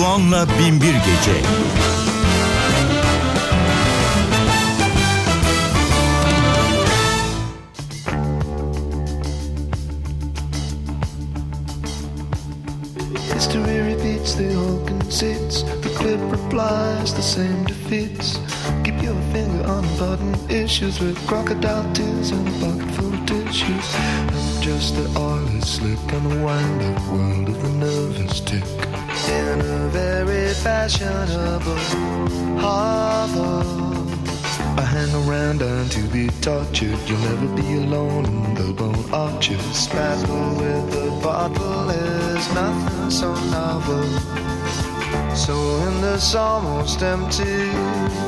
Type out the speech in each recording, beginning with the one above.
Doğan'la Binbir Gece. History repeats, the whole conceits. The clip replies, the same defeats. Keep your finger on the button issues with crocodile tears and a pocket full of tissues. Just the oily slip on the wind up world of the nervous tick. In a very fashionable hovel. I hang around and to be tortured. You'll never be alone in the bone arches. Battle with the bottle is nothing so novel. So in this almost empty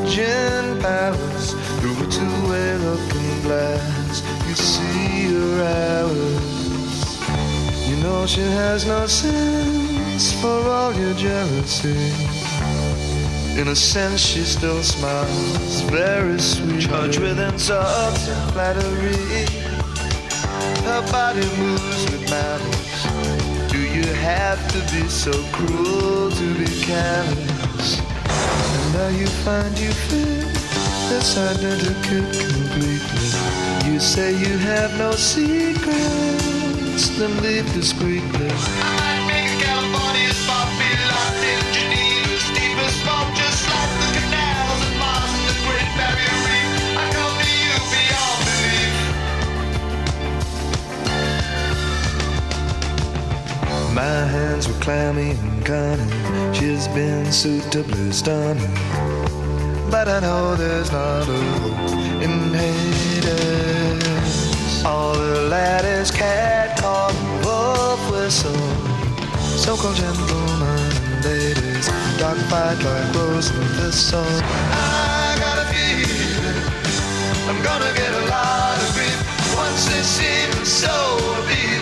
gin palace, through a two-way looking glass, you see her Alice. You know she has no sense for all your jealousy. In a sense, she still smiles, very sweet. Charged with insults and flattery. Her body moves with malice. Do you have to be so cruel to be callous? And now you find you fit this identikit completely. You say you have no secrets, then leave discreetly. My hands were clammy and cunning. She's been suitably stunning. But I know there's not a hope in Hades. All the laddies cat called wolf whistle. So-called gentlemen and ladies dogfight like rose and thistle. I got a feeling I'm gonna get a lot of grief once it seems so appealing.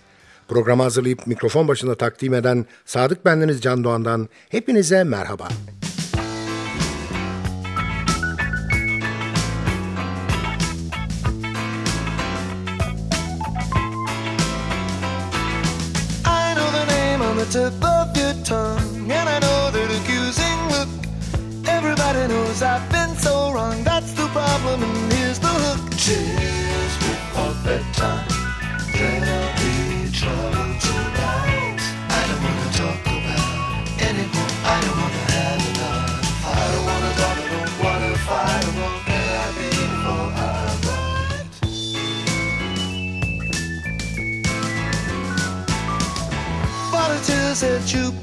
Programı hazırlayıp mikrofon başında takdim eden Sadık Bendeniz Can Doğan'dan hepinize merhaba. Tip of your tongue, and I know that accusing look. Everybody knows I've been so wrong. That's the problem, and here's the hook. Tears that you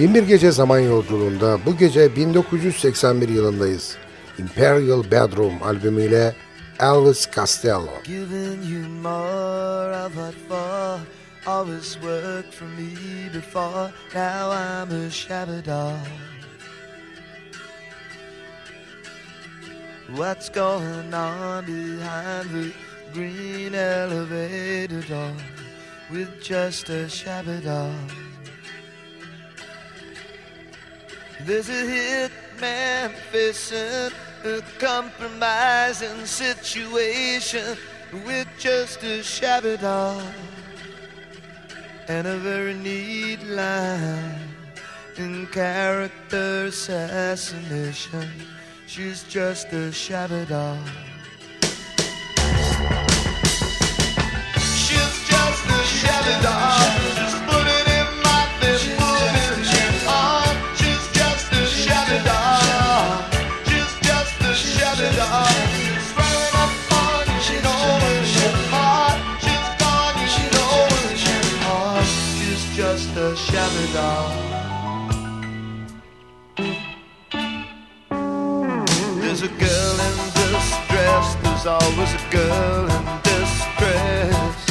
Binbir Gece Zaman Yolculuğunda bu gece 1981 yılındayız. Imperial Bedroom albümüyle Elvis Costello. Giving you more of what for always worked for me before. Now I'm a shabby dog. What's going on behind the green elevator door with just a shabby There's a hitman facing a compromising situation with just a shabby dog and a very neat line in character assassination. She's just a shabby. She's just a shabby dog. There's always a girl in distress.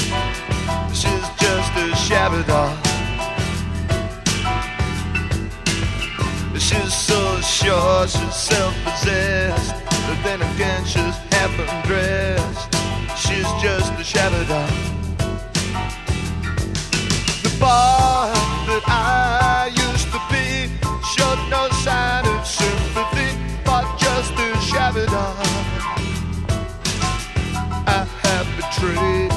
She's just a shabby doll. She's so sure she's self-possessed, but then again she's half undressed. She's just a shabby doll. The bar have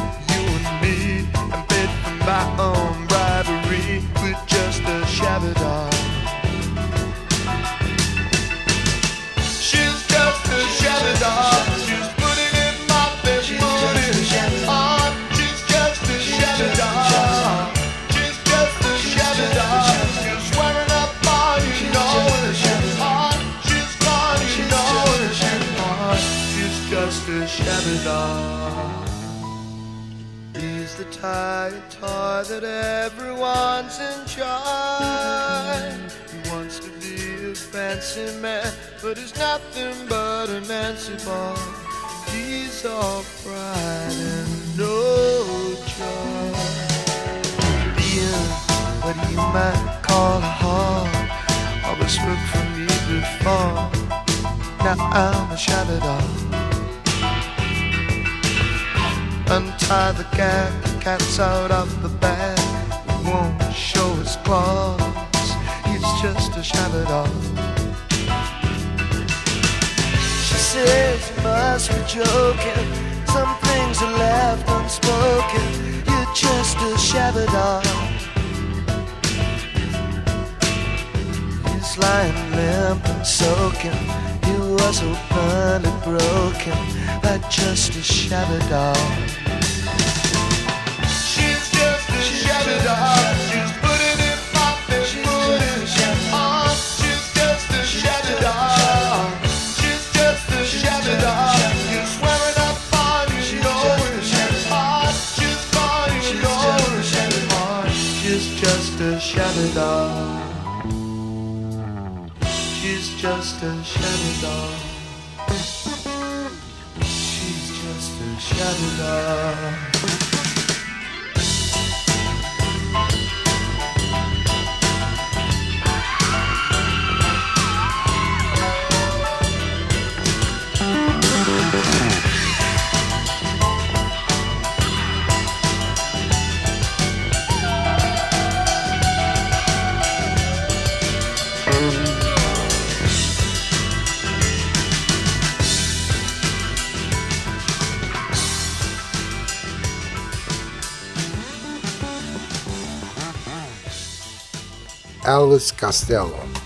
The tired toy that everyone's enjoying. He wants to be a fancy man, but he's nothing but a Nancy boy. He's all pride and no joy. Being what you might call a hog, always worked for me before. Now I'm a shabby dog. Untie the gag, cat's out of the bag. Won't show his claws. He's just a shabby dog. She says you must be joking. Some things are left unspoken. You're just a shabby dog. He's lying limp and soaking. He was openly broken by just a shabby dog. She's putin' it pop, and she's putin' a shadow. Heart, she's just a shabby dog. She's putting in my bed, putting on. She's body, she knows a shadow. heart, she's just a shabby dog. Elvis Costello.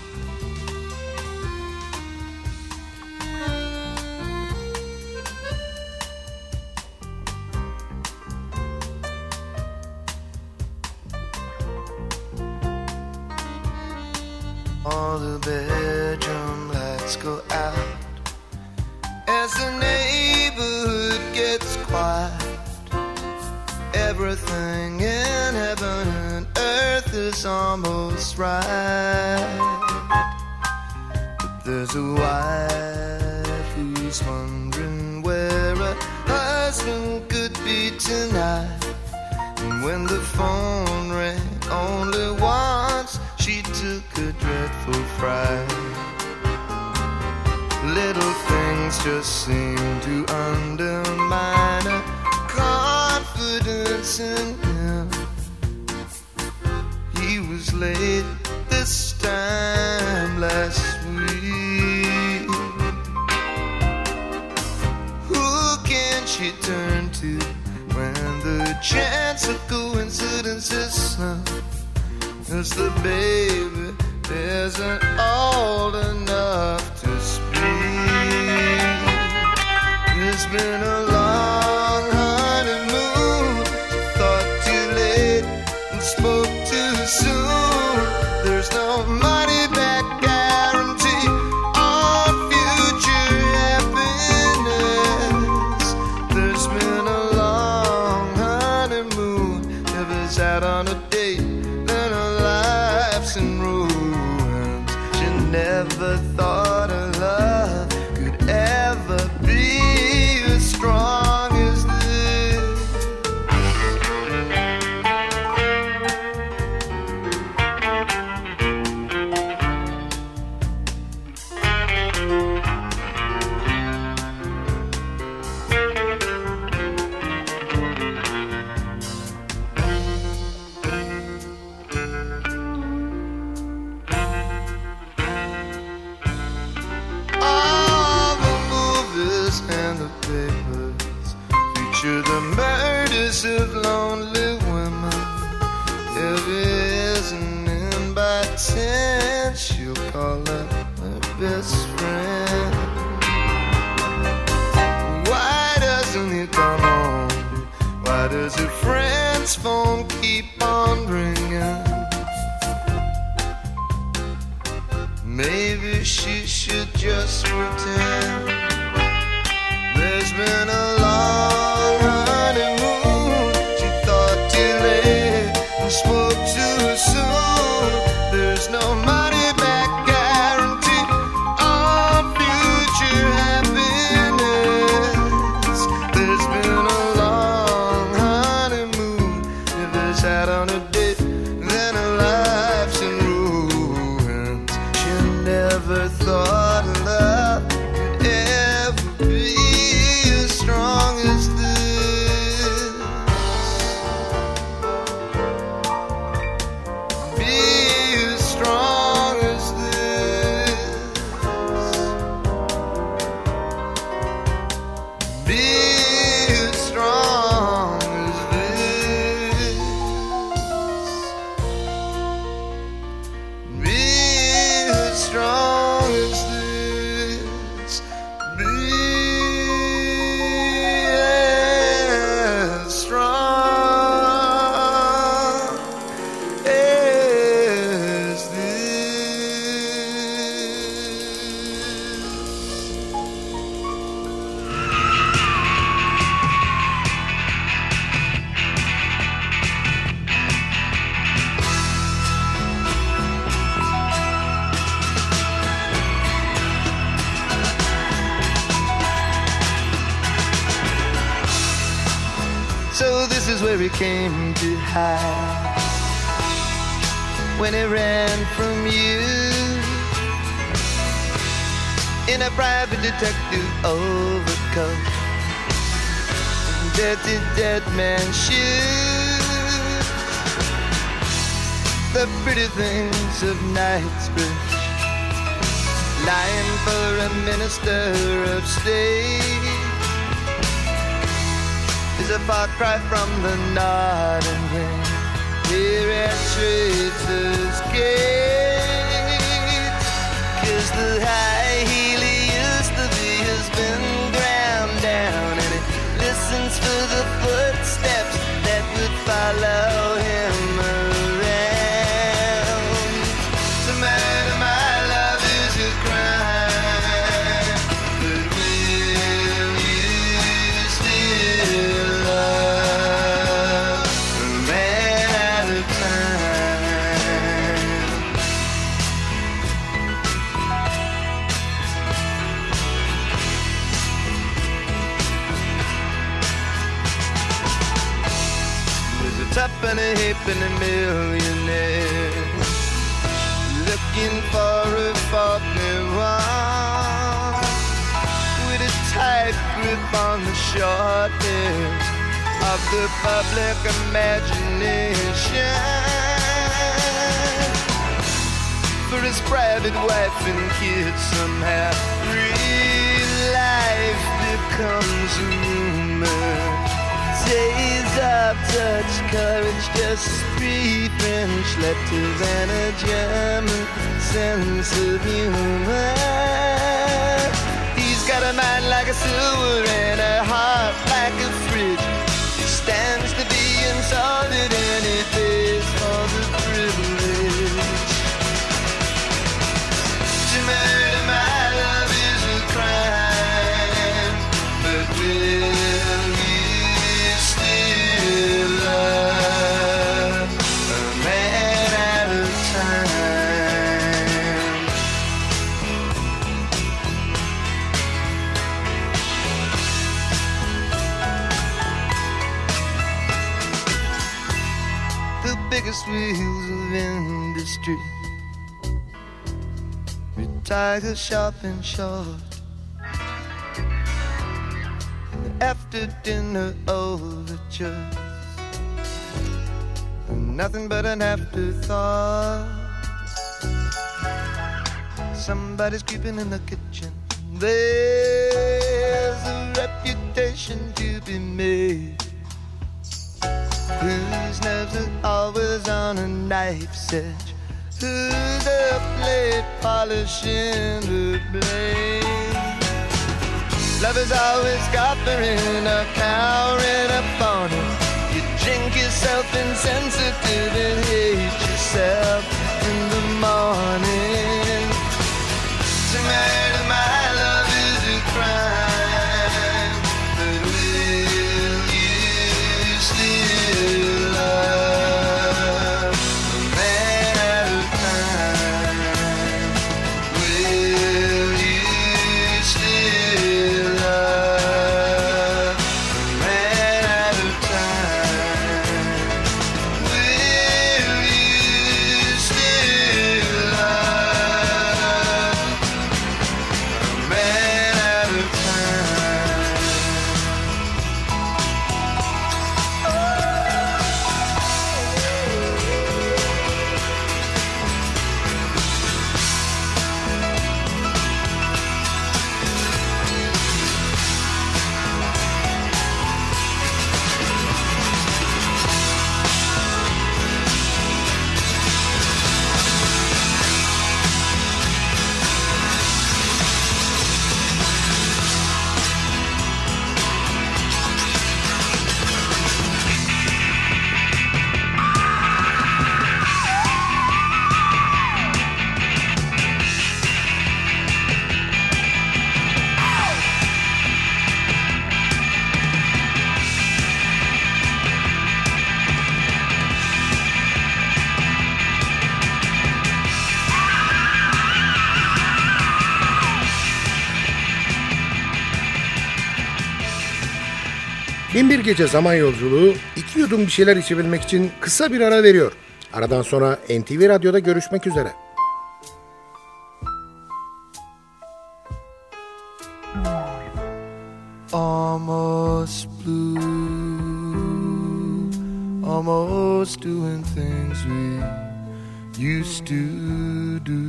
Maybe she should just pretend. There's been a we came to hide. When it ran from you in a private detective overcoat, dirty dead man shoes, the pretty things of Knightsbridge, lying for a minister of state is a far cry from the nodding grin here at Traitors Gate. Cause the high heel he used to be has been ground down, and it listens for the footsteps that would follow him. Tuppeny halfpenny millionaire. Looking for a one with a tight grip on the shortness of the public imagination. For his private wife and kids somehow real life becomes a rumor. Days of touch courage just French letters and a German sense of humor. He's got a mind like a silver and a heart like a fridge. He stands to be insulted and he pays wheels of industry. Retire sharp and short. After dinner overtures Nothing but an afterthought. Somebody's creeping in the kitchen. There's a reputation to be made Whose nerves are always on a knife's edge Who's up late polishing the blade? Love is always scoffing or cowering upon it You drink yourself insensitive and hate yourself in the morning. Tonight Gece Zaman Yolculuğu iki yudum bir şeyler içebilmek için kısa bir ara veriyor. Aradan sonra NTV Radyo'da görüşmek üzere. almost blue, almost doing things we used to do.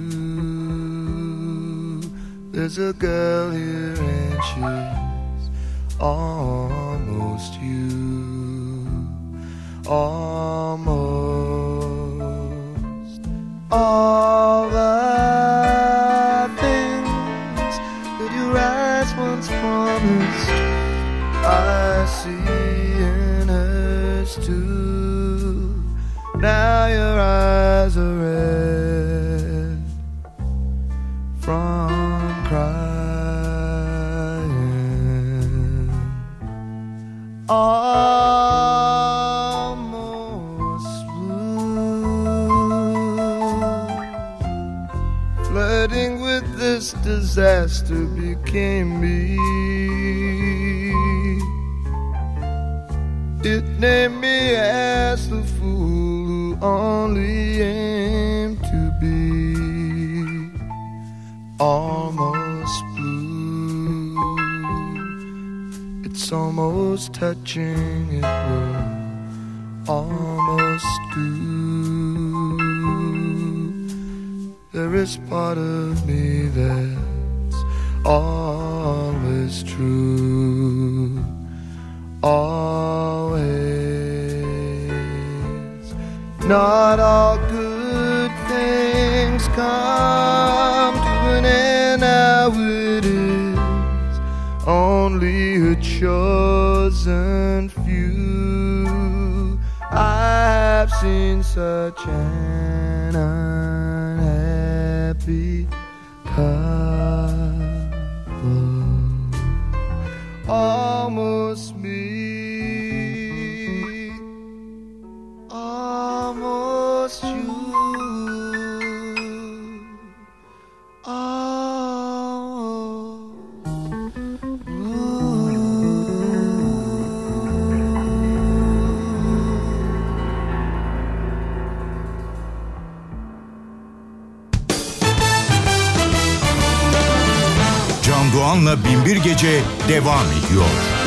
There's a girl here and she's almost you, almost can be. It named me as the fool who only aimed to be almost blue. It's almost touching, it will almost do. There is part of things come to an end, now it is only a chosen few. I've seen such an unhappy couple. devam ediyor.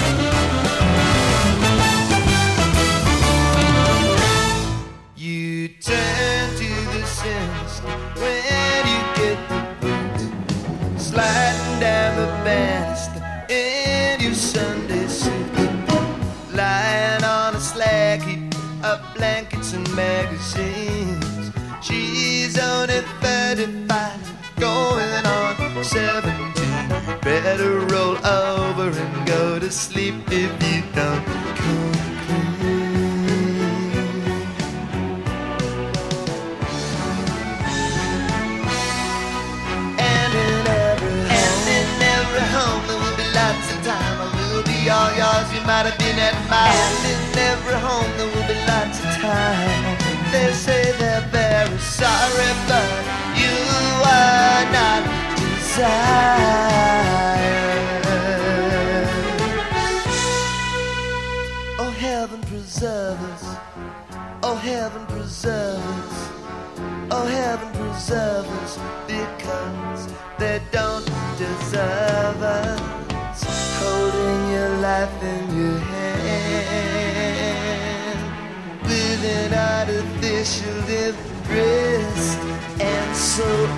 so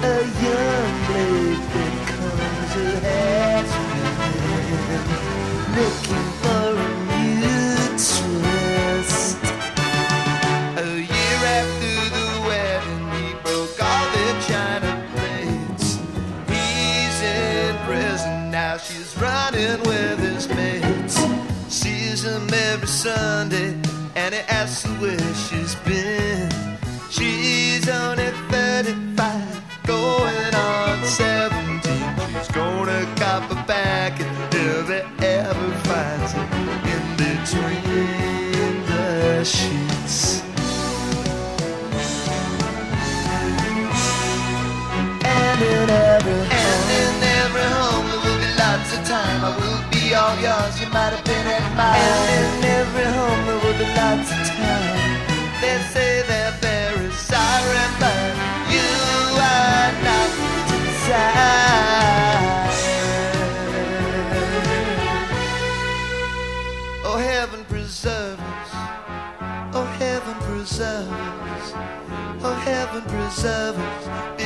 in between the sheets. And in every and in every home there will be lots of time. I will be all yours. You might have been at mine. And in every home there will be lots of time. and preservers.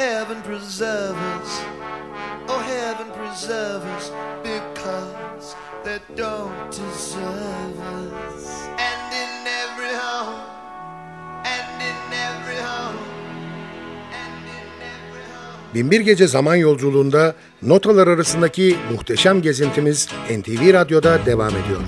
heaven preserve us, oh heaven preserve us, because they don't deserve us. And in every home, and in every home. Binbir Gece Zaman Yolculuğunda notalar arasındaki muhteşem gezintimiz NTV Radyo'da devam ediyor.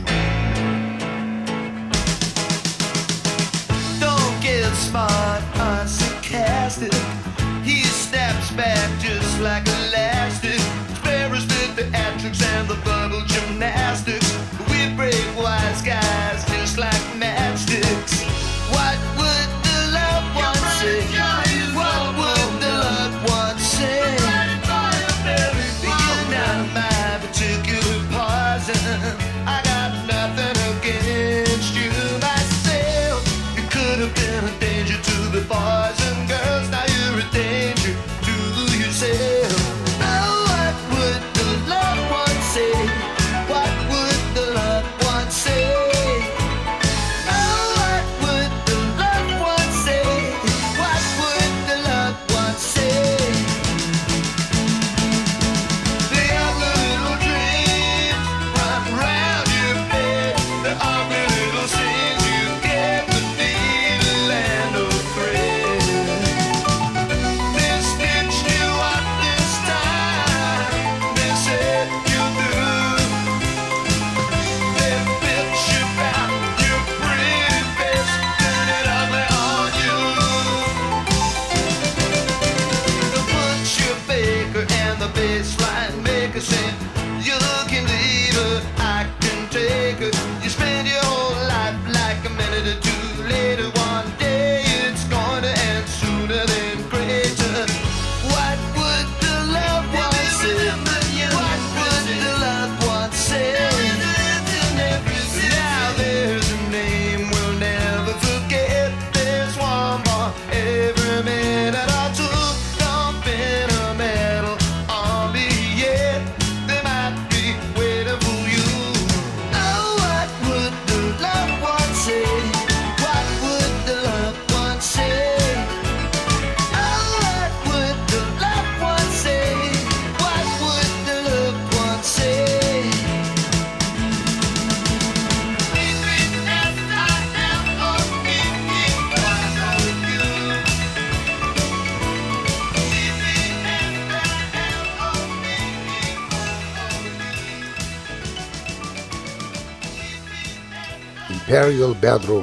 The verbal gymnastics. We break wise guys just like matchsticks.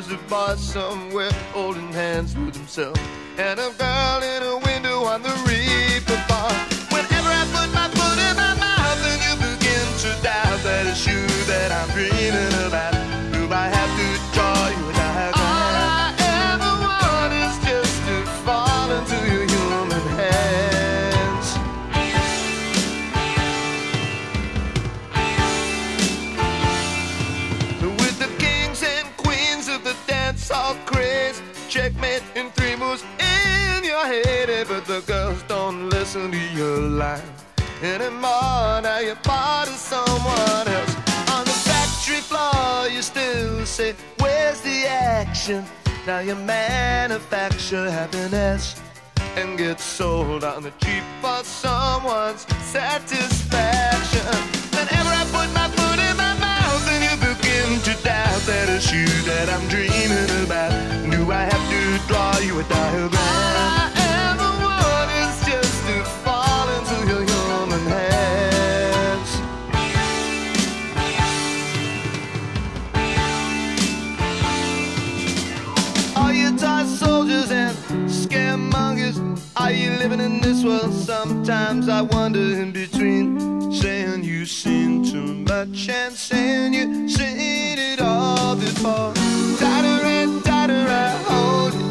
There's a boy somewhere holding hands with himself. And a girl in a window on the girls don't listen to your line anymore. Now you're part of someone else. On the factory floor, you still say, Where's the action? Now you manufacture happiness and get sold on the cheap for someone's satisfaction. Whenever I put my foot in my mouth and you begin to doubt that it's you that I'm dreaming about, do I have to draw you a diagram? World? Sometimes I wonder in between saying you seen too much and saying you seen it all before. Tighter tighter, I hold you.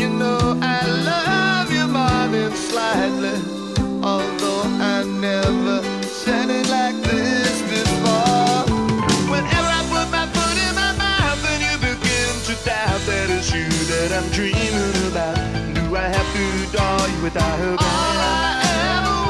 You know I love you more than slightly, although I never said it like this before. Whenever I put my foot in my mouth and you begin to doubt that it's you that I'm dreaming to you without a All I ever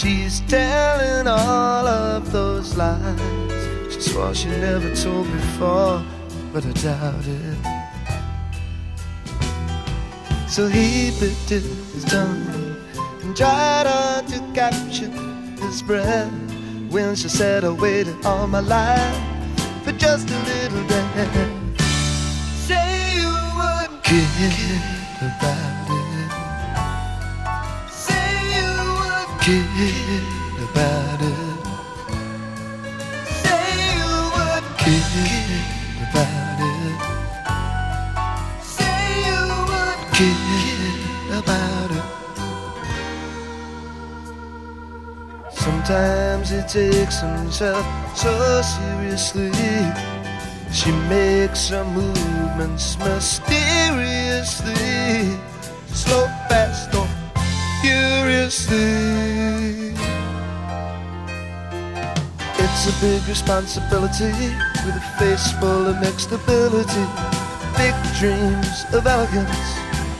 She's telling all of those lies. She swore she never told before, but I doubt it. So he bit his tongue and tried hard to capture his breath when she said I waited all my life for just a little bit. Say you wouldn't kid kid about it. Say you wouldn't kid about it. Say you wouldn't kid about it. Sometimes he takes himself so seriously. She makes her movements mysteriously, slow, furiously. It's a big responsibility with a face full of mixed ability, big dreams of elegance,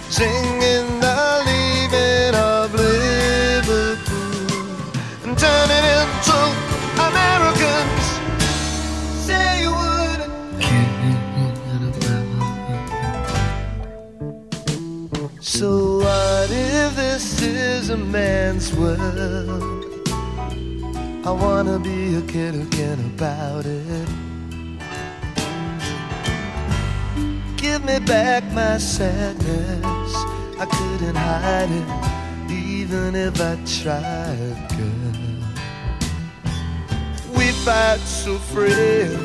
singing the leaving of Liverpool and turning into Americans. Say you wouldn't So a man's world? I wanna be a kid again about it. Give me back my sadness. I couldn't hide it, even if I tried, girl. We fight so frail,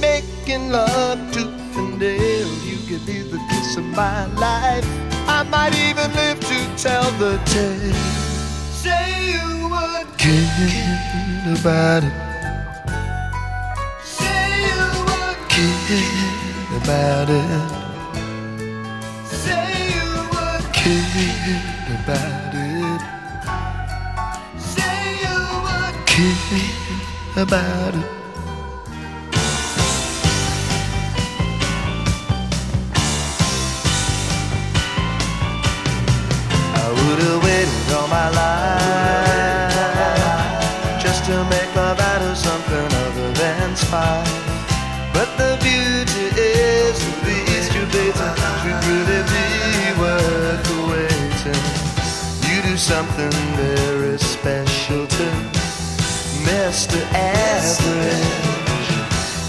making love tooth and nail. You could be the kiss of my life. I might even live to tell the tale. Say you would kid about it. Say you would kid about it. Say you would kid about it. Say you would kid about it. Would have waited all my life just to make love out of something other than spite. But the beauty is that these two dates should really be worth the waiting. You do something very special to Mr. Average.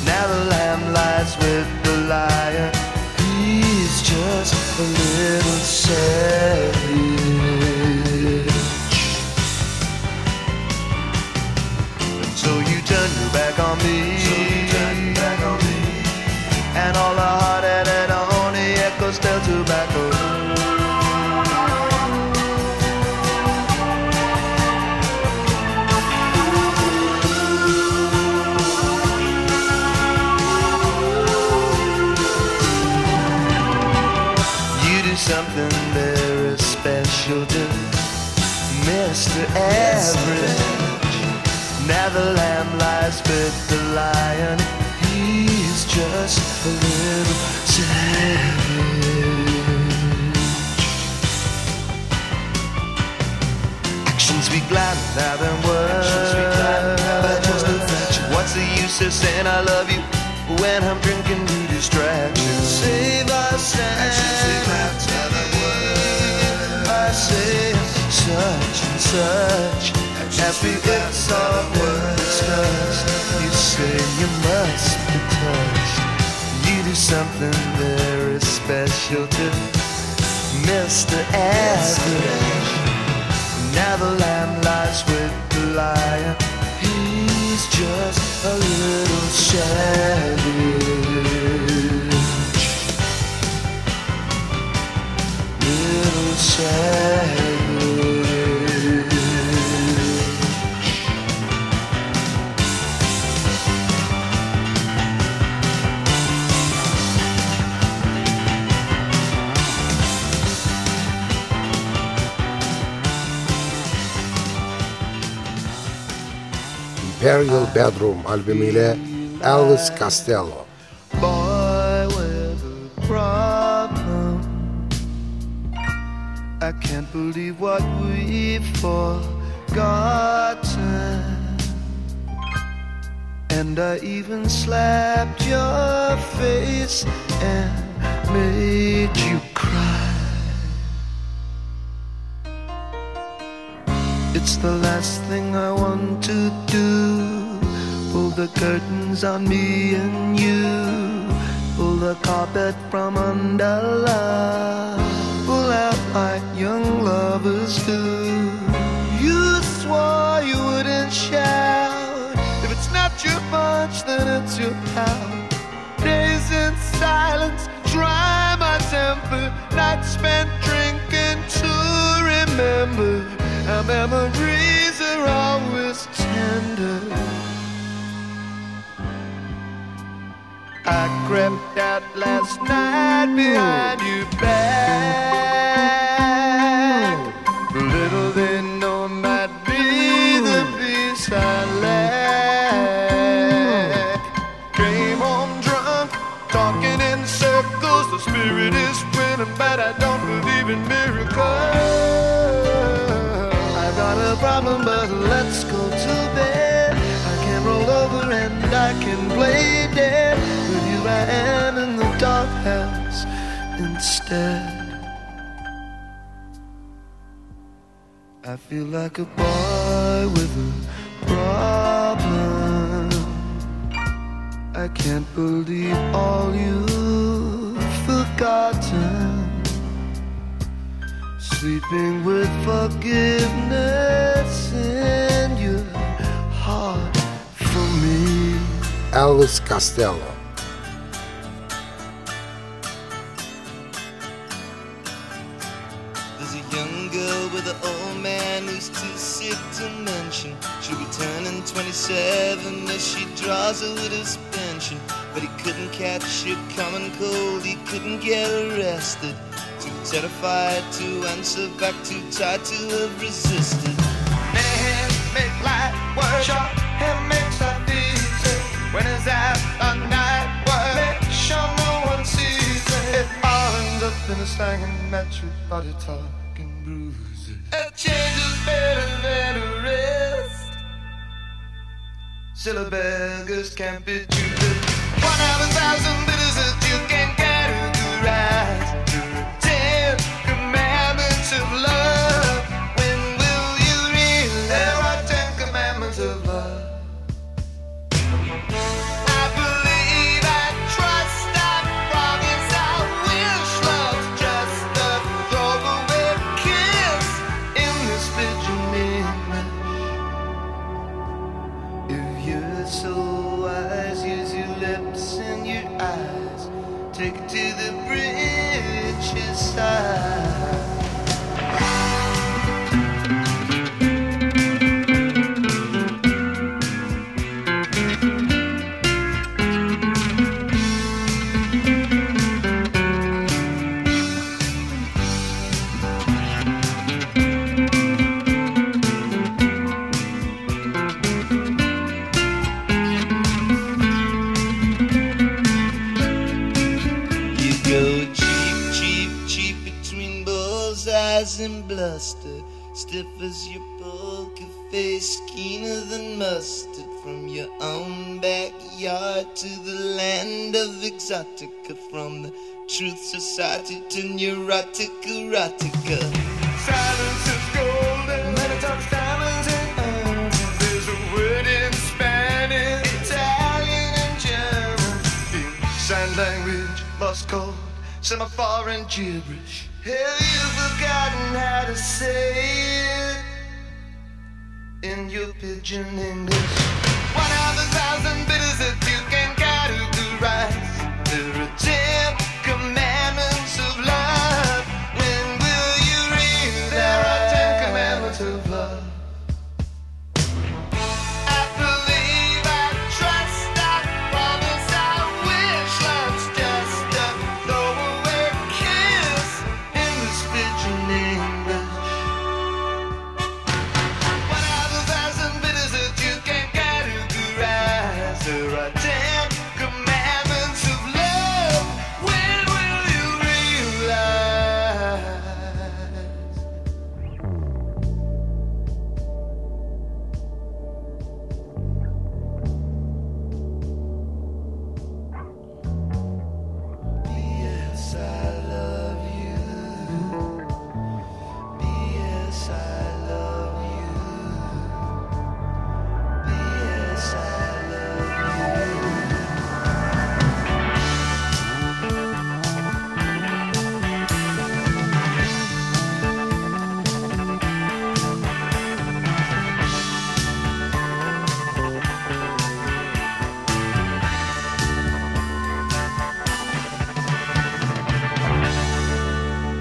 Now the lamb lies with the lion. He's just a little savage. Me. And all the hard-headed honey echoes tell tobacco. You do something very special to Mr. Average. The lamb lies with the lion. He's just a little savage. Actions speak louder than words. But just a fraction. What's the use of saying I love you when I'm drinking to distraction? Save us and I say such and such as we it's all been. You say you must be touched. You do something very special to Mr. Average. Now the lamb lies with the lion. He's just a little savage. Little savage. Imperial Bedroom albümüyle Elvis Costello. Boy with a problem. I can't believe what we've forgotten. And I even slapped your face and made you It's the last thing I want to do. Pull the curtains on me and you. Pull the carpet from under love. Pull out like young lovers do. You swore you wouldn't shout. If it's not your punch, then it's your pout. Days in silence, dry my temper. Nights spent drinking to remember. Our memories are always tender. I crept out last night behind your back. Little they know might be the peace I lack. Came home drunk, talking in circles. The spirit is winning, but I don't believe in miracles. Instead. I feel like a boy with a problem. I can't believe all you've forgotten. Sleeping with forgiveness in your heart for me. Elvis Costello. As she draws a little suspension. But he couldn't catch it coming cold, he couldn't get arrested. Too terrified to answer back, too tired to have resisted. Man, make light work, sure, him makes life easy. When it's out a night work, make sure no one sees it. It all ends up in a slanging match with body talking bruises. A change is better Still a beggars can't be choosers. One out of a thousand bitters that you can categorize. Side. As your poker face, keener than mustard. From your own backyard to the land of exotica. From the truth society to neurotic erotica. Silence is golden, many talks diamonds and earth. There's a word in Spanish, Italian and German. In sign language, lost code, semaphore and gibberish. Have you forgotten how to say it in your pidgin English? One of a thousand bitters that you can categorize. There are ten commandments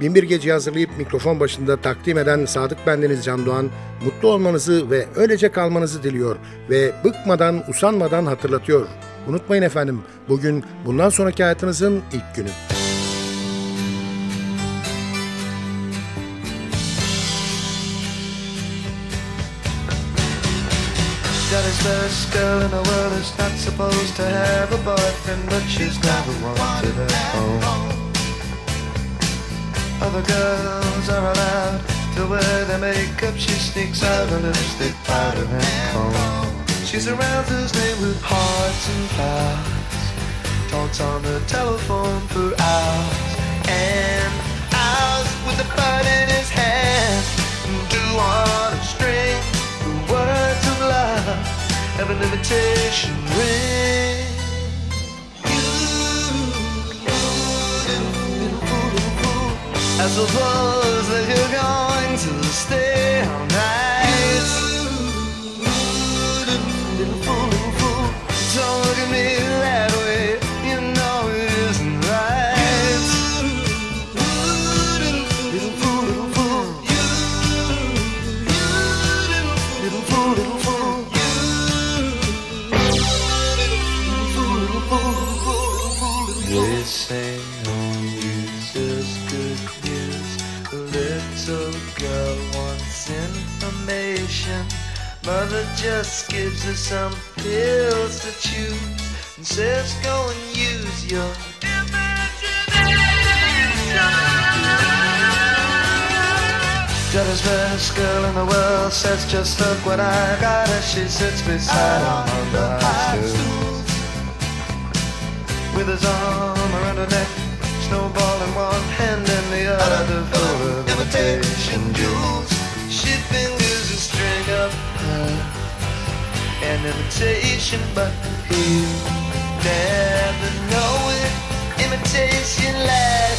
Binbir Gece'yi hazırlayıp mikrofon başında takdim eden Sadık Bendeniz Can Doğan, mutlu olmanızı ve öylece kalmanızı diliyor ve bıkmadan, usanmadan hatırlatıyor. Unutmayın efendim, bugün bundan sonraki hayatınızın ilk günü. Daddy's best girl in the world is not supposed to have a boyfriend, but she's never wanted at home. Other girls are allowed to wear their makeup. She sneaks out her lipstick, powder, and comb. She surrounds his name with hearts and flowers. Talks on the telephone for hours and hours with a bird in his hand. Do on a string the words of love have an invitation ring. I suppose that you're going to stay Mother just gives her some pills to choose and says go and use your Daddy's best girl in the world says just look what I got as she sits beside him on the high stool. With his arm around her neck, imitation, but he never know it. Imitation lashes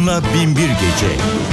Can Doğan'la Binbir Gece.